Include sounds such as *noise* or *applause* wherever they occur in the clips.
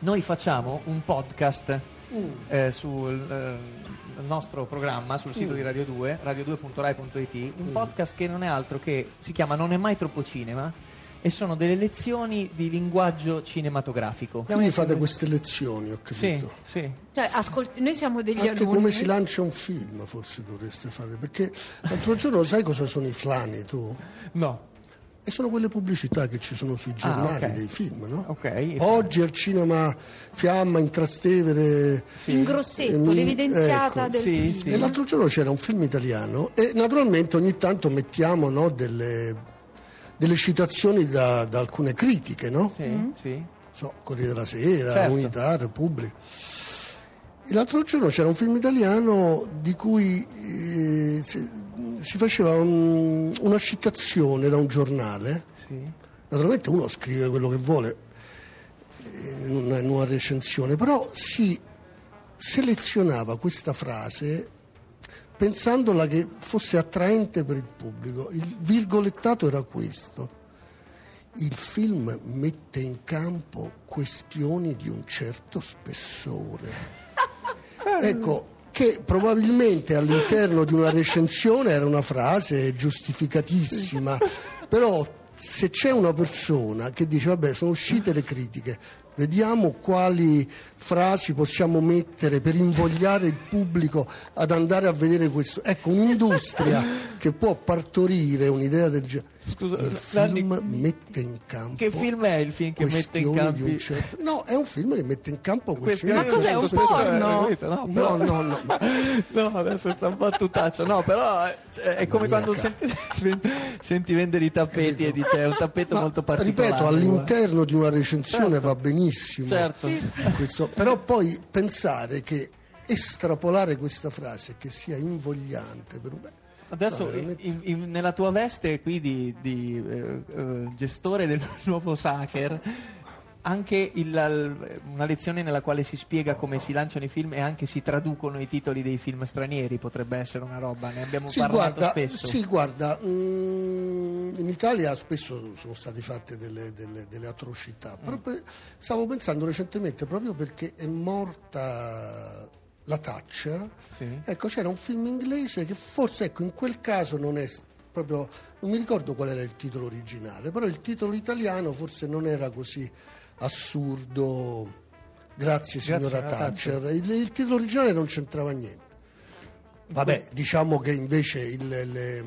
Noi facciamo un podcast eh, sul eh, nostro programma, sul sito di Radio 2, radio2.rai.it, un podcast che non è altro che si chiama Non è mai troppo cinema e sono delle lezioni di linguaggio cinematografico. Quindi fate queste lezioni, ho Sì, capito. sì. Cioè, ascolti, noi siamo degli Anche alunni. come si lancia un film forse dovreste fare, perché l'altro giorno sai cosa sono i flani tu? No. E sono quelle pubblicità che ci sono sui giornali ok. dei film, no? Ok. Oggi al cinema Fiamma in Trastevere. Sì. In grossetto, Eh, l'evidenziata ecco. del Sì, film. sì. E l'altro giorno c'era un film italiano e naturalmente ogni tanto mettiamo no, delle, delle citazioni da, da alcune critiche, no? Sì, sì. so, Corriere della Sera, Certo. Unità, Repubblica. L'altro giorno c'era un film italiano di cui eh, si, faceva un- una citazione da un giornale. sì. Naturalmente uno scrive quello che vuole in una, in una recensione, però si selezionava questa frase pensandola che fosse attraente per il pubblico. Il virgolettato era questo. Il film mette in campo questioni di un certo spessore. Ecco, che probabilmente all'interno di una recensione era una frase giustificatissima, *laughs* però se c'è una persona che dice vabbè sono uscite le critiche, vediamo quali frasi possiamo mettere per invogliare il pubblico ad andare a vedere questo. Ecco, un'industria *laughs* che può partorire un'idea del genere. Scusa, il Nanni, film mette in campo Che film è il film che mette in campo? certo- No, è un film che mette in campo questioni Ma cos'è, un certo porno? No, No, no, no. *laughs* No, adesso sta un battutaccio. No, però eh, è come quando Maniaca. senti, *laughs* senti vendere i tappeti e dice è un tappeto Ma, molto particolare. ripeto, all'interno di una recensione Certo. va benissimo. Certo. Questo- però poi pensare che estrapolare questa frase che sia invogliante per un... Adesso No, veramente. in- in- nella tua veste qui di, di, eh, eh, gestore del *laughs* nuovo Sacher, anche il- una lezione nella quale si spiega come si lanciano i film e anche si traducono i titoli dei film stranieri potrebbe essere una roba, ne abbiamo Sì, parlato guarda, spesso. sì, guarda, mm, in Italia spesso sono state fatte delle, delle- delle atrocità, Mm. stavo pensando recentemente proprio perché è morta la Thatcher, Sì. ecco c'era un film inglese che forse ecco, in quel caso non è proprio, non mi ricordo qual era il titolo originale, però il titolo italiano forse non era così assurdo, grazie signora signora Thatcher. Thatcher, il, il titolo originale non c'entrava niente. Vabbè, diciamo che invece il, le-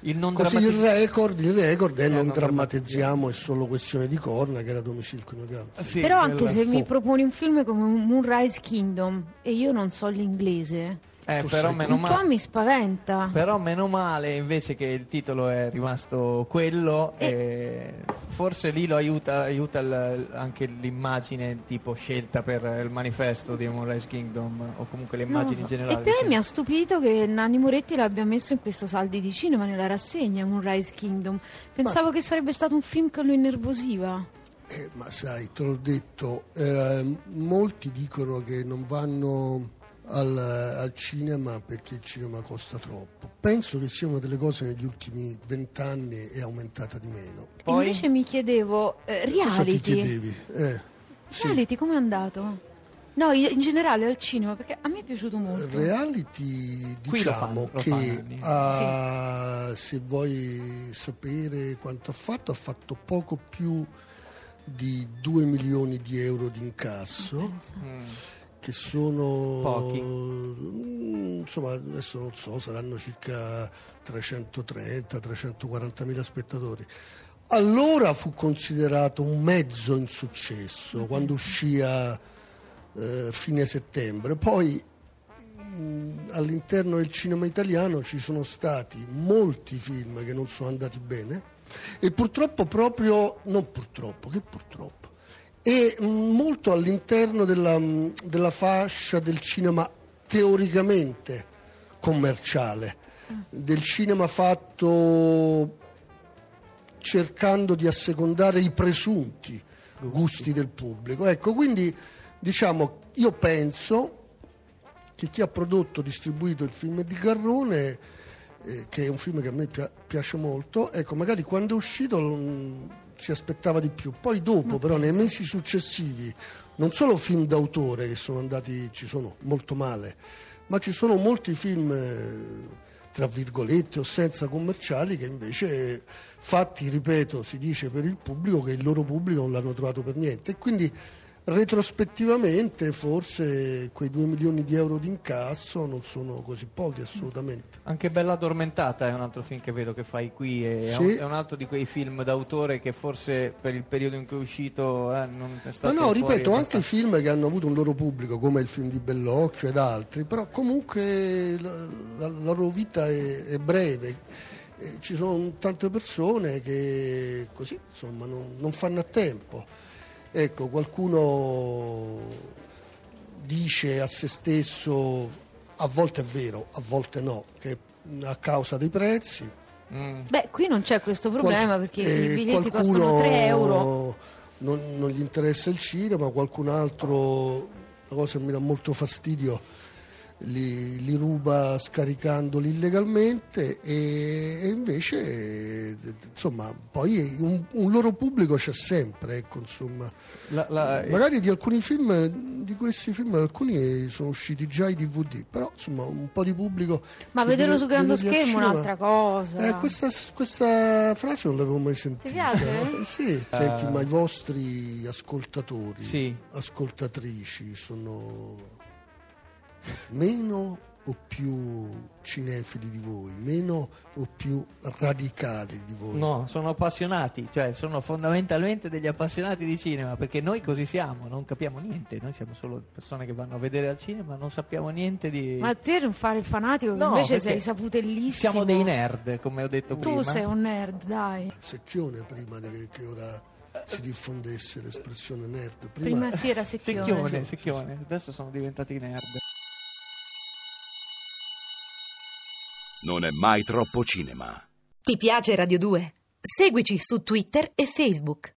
Il non così il record, il record è non non drammatizziamo, è solo questione di corna che era domicilio coniugale. Sì, Però anche se mi fu- proponi un film come Moonrise Kingdom e io non so l'inglese, eh, però meno un po' mi spaventa. Però meno male invece che il titolo è rimasto quello, e forse lì lo aiuta, aiuta il- anche l'immagine tipo scelta per il manifesto di Moonrise Kingdom o comunque le immagini so. generali. E poi mi ha stupito che Nanni Moretti l'abbia messo in questo saldi di cinema nella rassegna Moonrise Kingdom. Pensavo che sarebbe stato un film che lo innervosiva. Eh, ma sai, te l'ho detto, eh, molti dicono che non vanno al, al cinema perché il cinema costa troppo. Penso che sia una delle cose negli ultimi vent'anni è aumentata di meno. Poi- Invece mi chiedevo, eh, Cosa ti reality. chiedevi? Eh, sì. Reality com'è andato? No, in generale al cinema, perché a me è piaciuto molto. Reality Qui lo diciamo fanno, lo che ha- se vuoi sapere quanto ha fatto, ha fatto poco più di 2 milioni di euro di incasso, Mm. Che sono Pochi. mm, insomma adesso non so, saranno circa 330-340 mila spettatori. Allora fu considerato un mezzo insuccesso quando uscì a eh, fine settembre. Poi mh, all'interno del cinema italiano ci sono stati molti film che non sono andati bene e purtroppo proprio, non purtroppo, che purtroppo, e mh, molto all'interno della, mh, della fascia del cinema teoricamente commerciale, del cinema fatto cercando di assecondare i presunti gusti del pubblico. Ecco, quindi diciamo, io penso che chi ha prodotto, distribuito il film di Garrone, eh, che è un film che a me pia- piace molto, ecco, magari quando è uscito mm, si aspettava di più. Poi dopo, però, nei mesi successivi, non solo film d'autore che sono andati, ci sono molto male, ma ci sono molti film, eh, tra virgolette o senza commerciali, che invece, fatti, ripeto, si dice per il pubblico che il loro pubblico non l'hanno trovato per niente. E quindi retrospettivamente forse quei 2 milioni di euro di incasso non sono così pochi assolutamente. Anche Bella Addormentata è un altro film che vedo che fai qui, è, Sì. un, è un altro di quei film d'autore che forse per il periodo in cui è uscito eh, non è Ma stato no, fuori ripeto, anche abbastanza. film che hanno avuto un loro pubblico, come il film di Bellocchio ed altri, però comunque la, la- la loro vita è, è breve. Ci sono tante persone che così, insomma, non, non fanno a tempo. Ecco, qualcuno dice a se stesso, a volte è vero, a volte no, che a causa dei prezzi, Mm. Beh, qui non c'è questo problema Qual- perché eh, i biglietti qualcuno costano 3 euro. Non, non gli interessa il cinema, qualcun altro, una cosa che mi dà molto fastidio, li, li ruba scaricandoli illegalmente e, e invece, eh, insomma, poi un, un loro pubblico c'è sempre, ecco, insomma. La- la- Magari di alcuni film, di questi film, alcuni sono usciti già i DVD, però insomma un po' di pubblico. Ma vederlo vede- su grande schermo è un'altra cosa. eh, questa, questa frase non l'avevo mai sentita. Ti piace? Eh, *laughs* Sì. Senti, ma i vostri ascoltatori, Sì. ascoltatrici sono meno o più cinefili di voi, meno o più radicali di voi? No, sono appassionati, cioè sono fondamentalmente degli appassionati di cinema, perché noi così siamo, non capiamo niente, noi siamo solo persone che vanno a vedere al cinema, non sappiamo niente di... Ma te non fare il fanatico, che No, invece sei saputellissimo. Siamo dei nerd, come ho detto Tu prima. sei un nerd, dai. Secchione prima di- che ora si diffondesse l'espressione nerd. Prima si era secchione. Secchione, secchione, adesso sono diventati nerd. Non è mai troppo cinema. Ti piace Radio 2? Seguici su Twitter e Facebook.